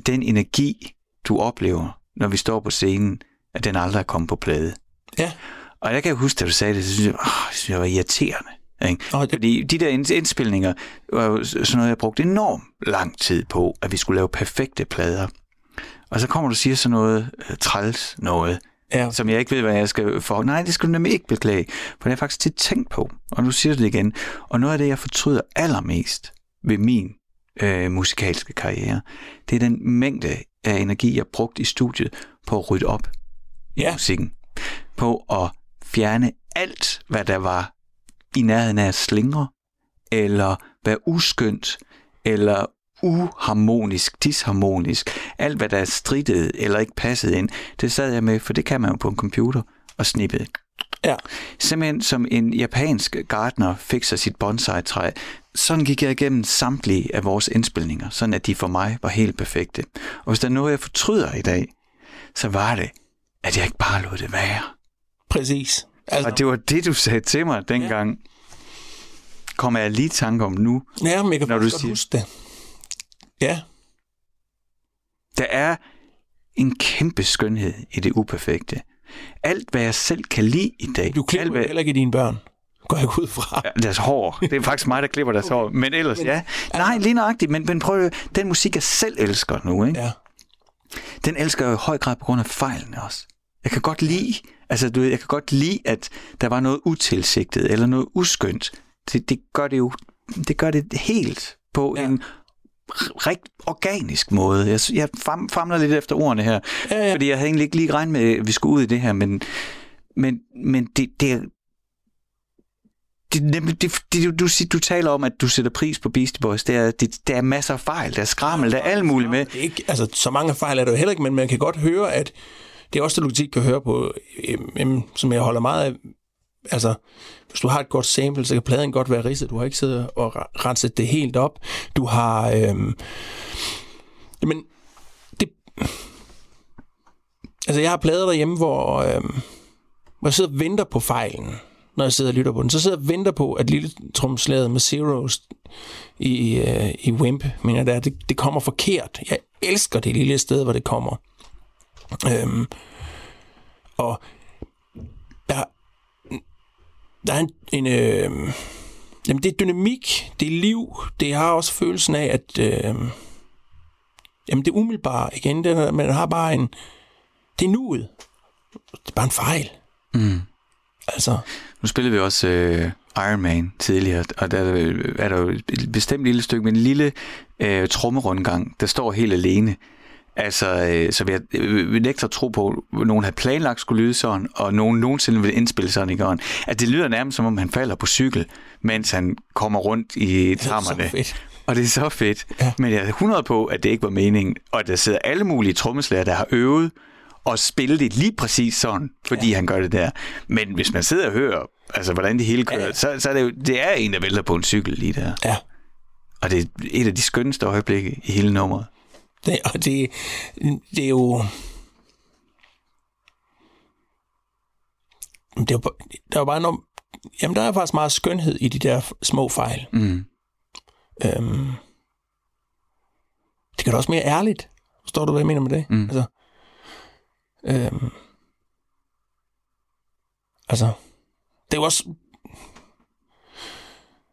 den energi, du oplever, når vi står på scenen, at den aldrig er kommet på plade. Ja. Og jeg kan huske, da du sagde det, så synes jeg, åh, jeg, synes, jeg var irriterende. Ikke? Det- Fordi de der ind- indspilninger var jo sådan noget, jeg brugte enormt lang tid på, at vi skulle lave perfekte plader. Og så kommer du og siger sådan noget øh, træls noget, Ja, som jeg ikke ved, hvad jeg skal for. Nej, det skal du nemlig ikke beklage, for det har jeg faktisk tit tænkt på, og nu siger du det igen. Og noget af det, jeg fortryder allermest ved min øh, musikalske karriere, det er den mængde af energi, jeg brugte i studiet på at rydde op i Ja. musikken. På at fjerne alt, hvad der var i nærheden af at slingre, eller være uskyndt, eller uharmonisk, disharmonisk. Alt, hvad der strittede eller ikke passede ind, det sad jeg med, for det kan man jo på en computer, og snippede. ja, Simpelthen som en japansk gartner fikser sit bonsai-træ. Sådan gik jeg igennem samtlige af vores indspilninger, sådan at de for mig var helt perfekte. Og hvis der er noget, jeg fortryder i dag, så var det, at jeg ikke bare lod det være. Præcis. Altså, Og det var det, du sagde til mig dengang. Kommer jeg lige i tanke om nu. ja, men jeg kan når du godt siger- huske det. Ja, Der er en kæmpe skønhed i det uperfekte. Alt, hvad jeg selv kan lide i dag. Du klipper alt, hvad, heller ikke dine børn. Går jeg ud fra. Ja, deres hår. Det er faktisk mig, der klipper deres hår. Men ellers, ja. Nej, lige nøjagtigt. Men, men prøv at den musik, jeg selv elsker nu, ikke? Ja. den elsker jeg i høj grad på grund af fejlene også. Jeg kan godt lide, altså du ved, jeg kan godt lide, at der var noget utilsigtet eller noget uskyndt. Det, det gør det jo, det gør det helt på ja. en rigt organisk måde. Jeg, jeg fam, famler lidt efter ordene her, Ja, ja. fordi jeg havde egentlig ikke lige regnet med, at vi skulle ud i det her, men, men, men det, det, er- det, nemlig, det, det, du, du, du taler om, at du sætter pris på Beastie Boys. Det er, det, der er masser af fejl, der er skrammel, der er alt muligt med. Det er ikke, altså, så mange fejl er der jo heller ikke, men man kan godt høre, at det er også det, du tit kan høre på, øhm, øhm, som jeg holder meget af. Altså, hvis du har et godt sample, så kan pladen godt være ridset. Du har ikke siddet og renset det helt op. Du har... Øhm, jamen, det... Altså, jeg har plader derhjemme, hvor, øhm, hvor jeg sidder og venter på fejlen, når jeg sidder og lytter på den. Så sidder jeg og venter på, at lille tromslaget med Zeros i, øh, i Wimp, mener jeg, det, det kommer forkert. Jeg elsker det lille sted, hvor det kommer. Øhm, og der, der er en, en øh, jamen det er dynamik, det er liv, det har også følelsen af, at øh, jamen det er umiddelbart igen, det man har bare en, det er nuet. Det er bare en fejl. Mm. Altså, Nu spillede vi også øh, Iron Man tidligere, og der er der, er der jo et bestemt lille stykke med en lille øh, trommerundgang, der står helt alene. Altså, øh, så vi, har, øh, nægter at tro på, at nogen havde planlagt skulle lyde sådan, og nogen nogensinde vil indspille sådan i gården. At det lyder nærmest som om, han falder på cykel, mens han kommer rundt i trammerne. Og det er så fedt. Ja. Men jeg er 100 på, at det ikke var meningen. Og at der sidder alle mulige trommeslager, der har øvet og spille det lige præcis sådan, fordi ja. han gør det der. Men hvis man sidder og hører, altså hvordan det hele kører, Ja. ja. så, så er det jo, det er en, der vælter på en cykel lige der. Ja. Og det er et af de skønneste øjeblikke i hele nummeret. Det, og det, det er jo... Det er jo, der er jo bare noget, Jamen, der er faktisk meget skønhed i de der små fejl. Mm. Øhm, det gør det også mere ærligt. Forstår du, hvad jeg mener med det? Mm. Altså, øhm, altså, det er jo også...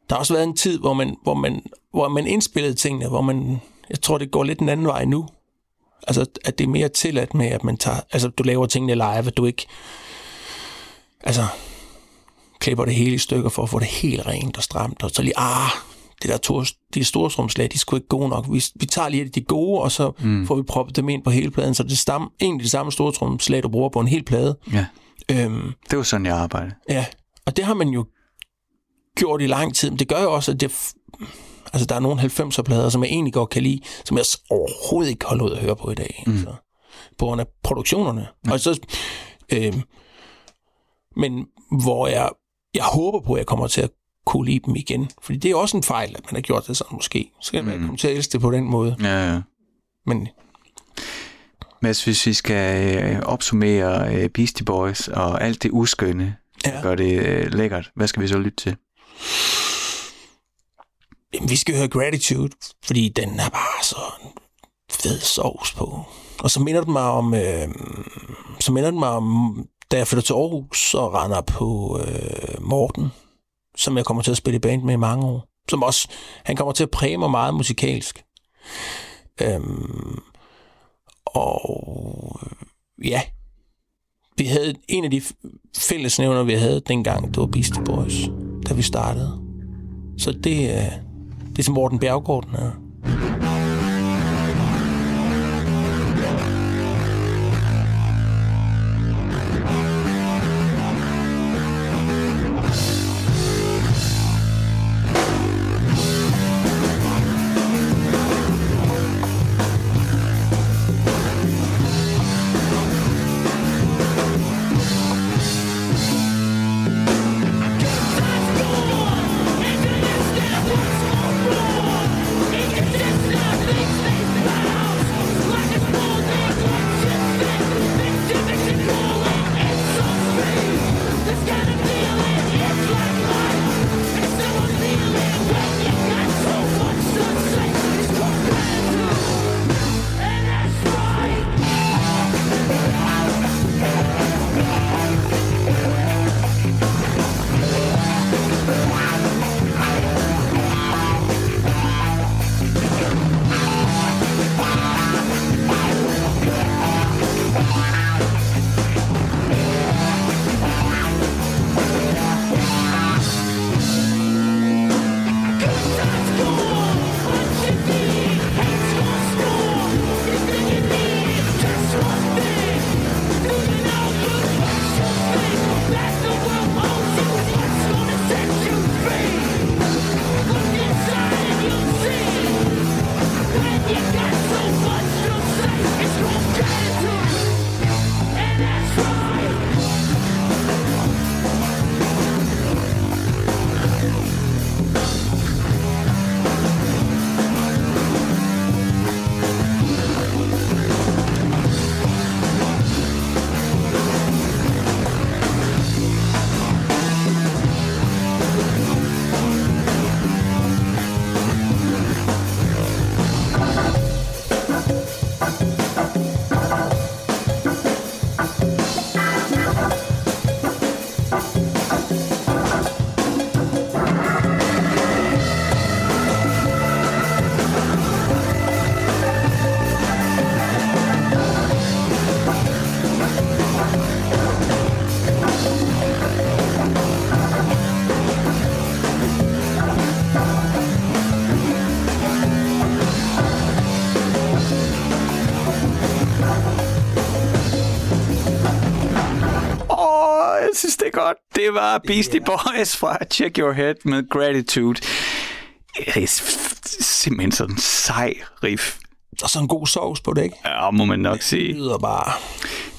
Der har også været en tid, hvor man, hvor man, hvor man indspillede tingene, hvor man... Jeg tror, det går lidt den anden vej nu. Altså, at det er mere tilladt med, at man tager... Altså, du laver tingene live, at du ikke... Altså, klipper det hele i stykker for at få det helt rent og stramt, og så lige, ah, det der to, de store strømslag, de er sgu ikke gode nok. Vi, vi tager lige de gode, og så mm. får vi proppet dem ind på hele pladen, så det er stam, egentlig det samme store tromslag, du bruger på en hel plade. Ja, Øhm, det var sådan, jeg arbejdede. ja, og det har man jo gjort i lang tid, men det gør jo også, at det, altså der er nogle 90'er-plader, som jeg egentlig godt kan lide, som jeg overhovedet ikke holder ud at høre på i dag. Mm. Altså, på grund af produktionerne. Mm. Og så, øhm, men hvor jeg, jeg håber på, at jeg kommer til at kunne lide dem igen. Fordi det er også en fejl, at man har gjort det sådan måske. Så kan man Mm. komme til at elske det på den måde. Ja, ja. Men Mads, hvis vi skal øh, opsummere øh, Beastie Boys og alt det uskønne, Ja. ja. gør det øh, lækkert, hvad skal vi så lytte til? Jamen, vi skal høre Gratitude, fordi den er bare så fed sovs på. Og så minder den mig om, øh, så minder den mig om, da jeg flytter til Aarhus og render på øh, Morten, som jeg kommer til at spille i band med i mange år. Som også, han kommer til at præge mig meget musikalsk. Øhm, og øh, ja, vi havde en af de fællesnævner, vi havde dengang, det var Beastie Boys, da vi startede. Så det, er- det er som Morten Bjergård, den er. Det var Beastie Boys fra Check Your Head med Gratitude. Det er simpelthen sådan en sej riff. Og så en god sovs på det, ikke? Ja, må man nok Det sige. lyder bare...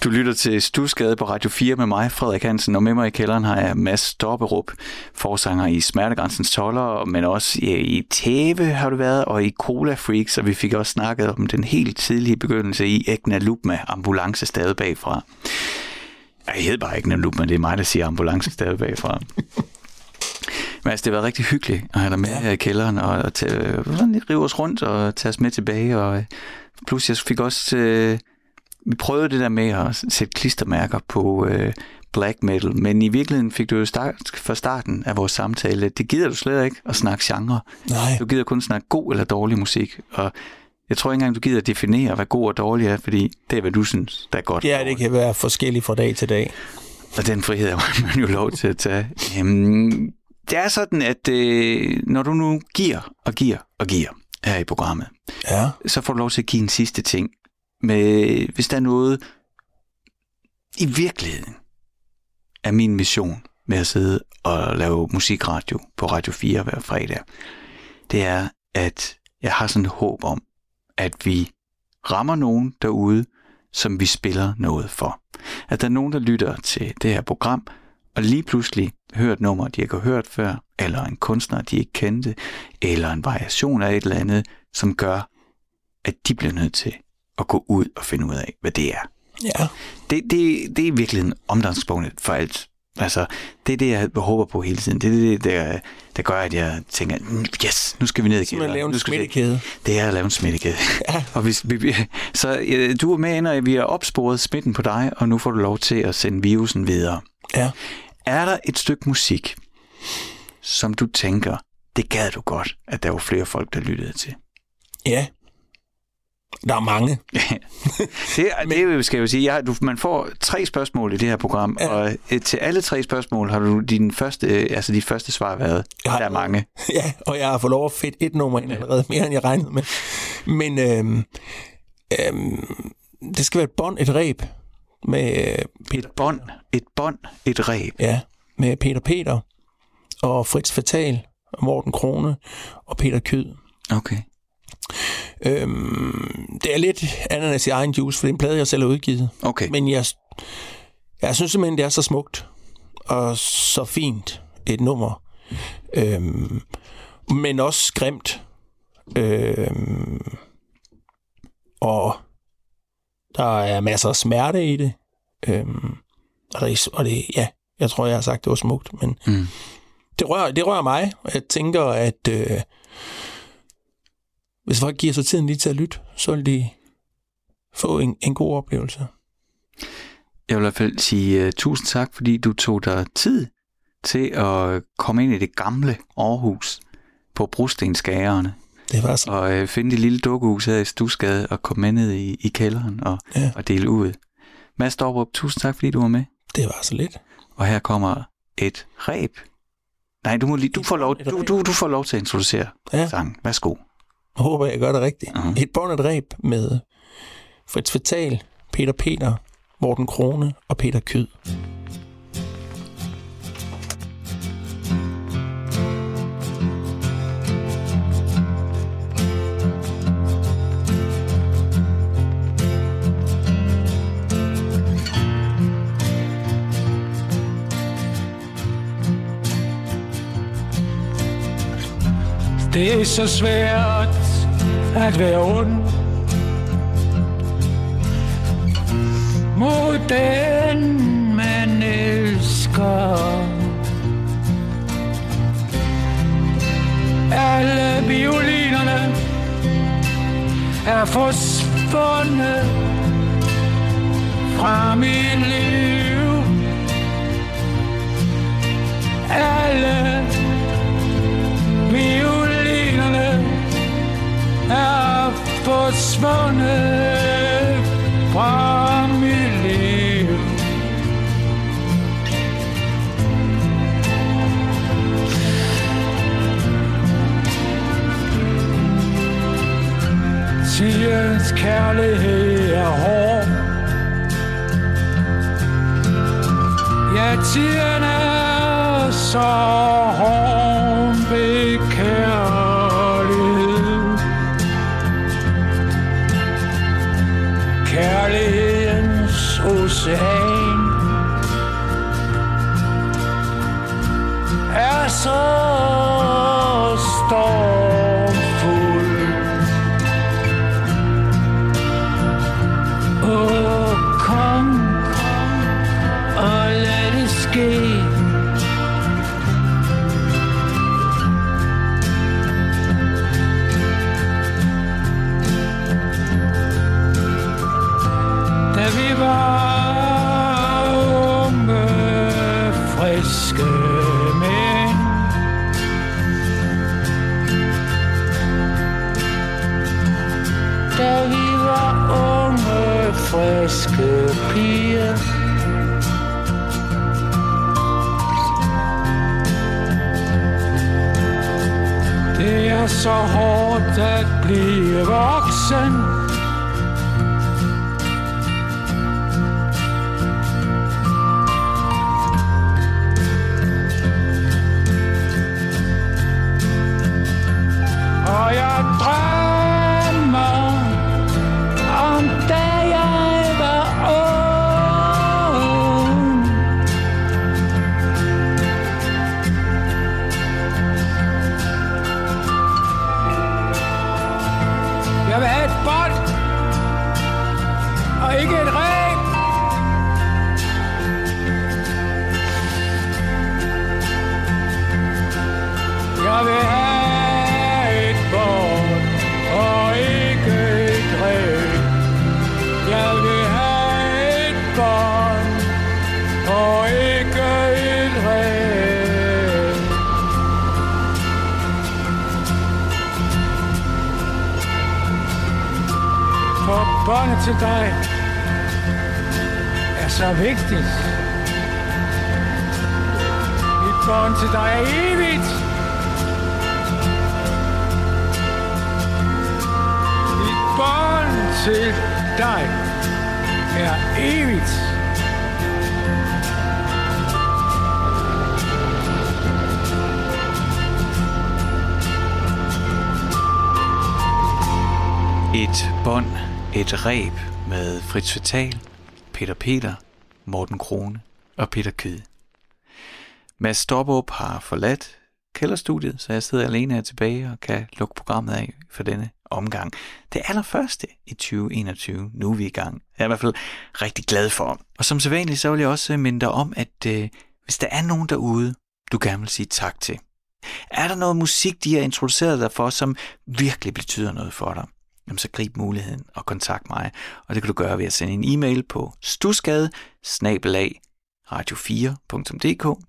Du lytter til Stusgade på Radio 4 med mig, Frederik Hansen, og med mig i kælderen har jeg Mads Stopperup, forsanger i Smertegrænsens Toller, men også i, i Tæve har du været, og i Cola Freaks, og vi fik også snakket om den helt tidlige begyndelse i Egna Lupma, ambulance stadig bagfra. Jeg hedder bare Egna Lupma, det er mig, der siger ambulance stadig bagfra. Men altså, det været rigtig hyggeligt at have dig med ja. her i kælderen, og at tage, sådan lidt rive os rundt og tage os med tilbage, og øh, plus jeg fik også... Øh, vi prøvede det der med at sætte klistermærker på øh, black metal, men i virkeligheden fik du jo start, fra starten af vores samtale, at det gider du slet ikke at snakke genre. Nej. Du gider kun snakke god eller dårlig musik, og jeg tror ikke engang, du gider at definere, hvad god og dårlig er, fordi det er, hvad du synes, der er godt. Ja, det kan være forskelligt fra dag til dag. Og den frihed har man jo lov til at tage. Jamen, det er sådan, at øh, når du nu giver og giver og giver her i programmet, Ja. så får du lov til at give en sidste ting. Med, hvis der er noget i virkeligheden er min mission med at sidde og lave musikradio på Radio 4 hver fredag, det er, at jeg har sådan et håb om, at vi rammer nogen derude, som vi spiller noget for. At der er nogen, der lytter til det her program, og lige pludselig hører et nummer, de ikke har hørt før, eller en kunstner, de ikke kendte, eller en variation af et eller andet, som gør, at de bliver nødt til at gå ud og finde ud af, hvad det er. Ja. Det, det, det er i virkeligheden omdrejningspunktet for alt. Altså, det er det, jeg håber på hele tiden. Det er det, der, der gør, at jeg tænker, "Mm, yes, nu skal vi ned i kælderen. lave en Nu skal vi- smittekæde. Det er at lave en smittekæde. Ja. og hvis, vi, vi, så øh, du er med ind, og vi har opsporet smitten på dig, og nu får du lov til at sende virusen videre. Ja. Er der et stykke musik, som du tænker, det gad du godt, at der var flere folk, der lyttede til? Ja. Der er mange. det, det jo- skal jeg jo sige, jeg, du, man får tre spørgsmål i det her program, ja. Og til alle tre spørgsmål har du din første, øh, altså de første svar været. Jeg har- Der er mange. Ja, og jeg har fået lov at fedt et nummer ind allerede, mere end jeg regnede med. Men øhm, øhm, det skal være et bånd, et ræb med, øh, Et bånd, et bånd, et ræb. ja, med Peter Peter og Fritz Fatal og Morten Krone og Peter Kød. Okay. Øhm, det er lidt ananas i egen juice, for det er en plade, jeg selv har udgivet. Okay. Men jeg, jeg synes simpelthen, det er så smukt og så fint et nummer. Øhm, men også grimt. Øhm, og der er masser af smerte i det. Øhm, og, det, og det, ja, jeg tror, jeg har sagt, det var smukt, men Mm. det, rører, det rører mig, jeg tænker, at øh, hvis folk giver sig tiden lige til at lytte, så vil de få en, en god oplevelse. Jeg vil i hvert fald sige uh, tusind tak, fordi du tog dig tid til at komme ind i det gamle Aarhus på Brostensgagerne Det var så. og uh, finde det lille dukkehus her i Stusgade og komme med ned i, i kælderen og, Ja. og dele ud. Mads Dorprup, tusind tak, fordi du var med. Det var så lidt. Og her kommer et ræb. Nej, du, må lige, du, får lov, du, du, du får lov til at introducere Ja. sangen. Værsgo. Jeg håber, jeg gør det rigtigt. Mhm. Et bånd et ræb med Fritz Fatal, Peter Peter, Morten Krone og Peter Kød. Det er så svært at være ond mod den, man elsker. Alle violinerne er forsvundet fra mit liv. Alle violinerne er forsvundet fra mit liv. Tidens kærlighed er hård Ja, tiden så hård shame. as så. Mit bånd til dig er evigt. Mit bånd til dig er evigt. Et bånd, et reb med Fritz Fatal, Peter Peter, Morten Krone og Peter Kyde. Mads Stopperup har forladt kælderstudiet, så jeg sidder alene her tilbage og kan lukke programmet af for denne omgang. Det allerførste i 2021. Nu er vi i gang. Jeg er i hvert fald rigtig glad for. Og som sædvanligt, så vil jeg også øh, minde dig om, at øh, hvis der er nogen derude, du gerne vil sige tak til. Er der noget musik, de har introduceret dig for, som virkelig betyder noget for dig? Jamen så grib muligheden og kontakt mig. Og det kan du gøre ved at sende en e-mail på stusgade radio4.dk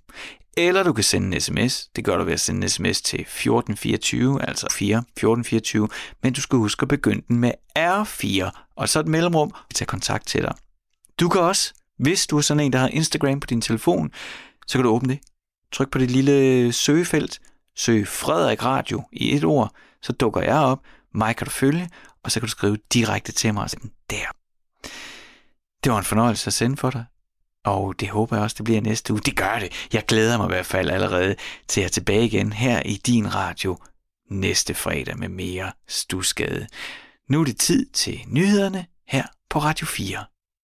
eller du kan sende en sms. Det gør du ved at sende en sms til 1424, altså 4 1424, men du skal huske at begynde den med R4, og så et mellemrum, vi tager kontakt til dig. Du kan også, hvis du er sådan en, der har Instagram på din telefon, så kan du åbne det. Tryk på det lille søgefelt, søg Frederik Radio i et ord, så dukker jeg op, mig kan du følge, og så kan du skrive direkte til mig og sige, der. Det var en fornøjelse at sende for dig. Og det håber jeg også, det bliver næste uge. Det gør det. Jeg glæder mig i hvert fald allerede til at tilbage igen her i din radio næste fredag med mere stusgade. Nu er det tid til nyhederne her på Radio 4.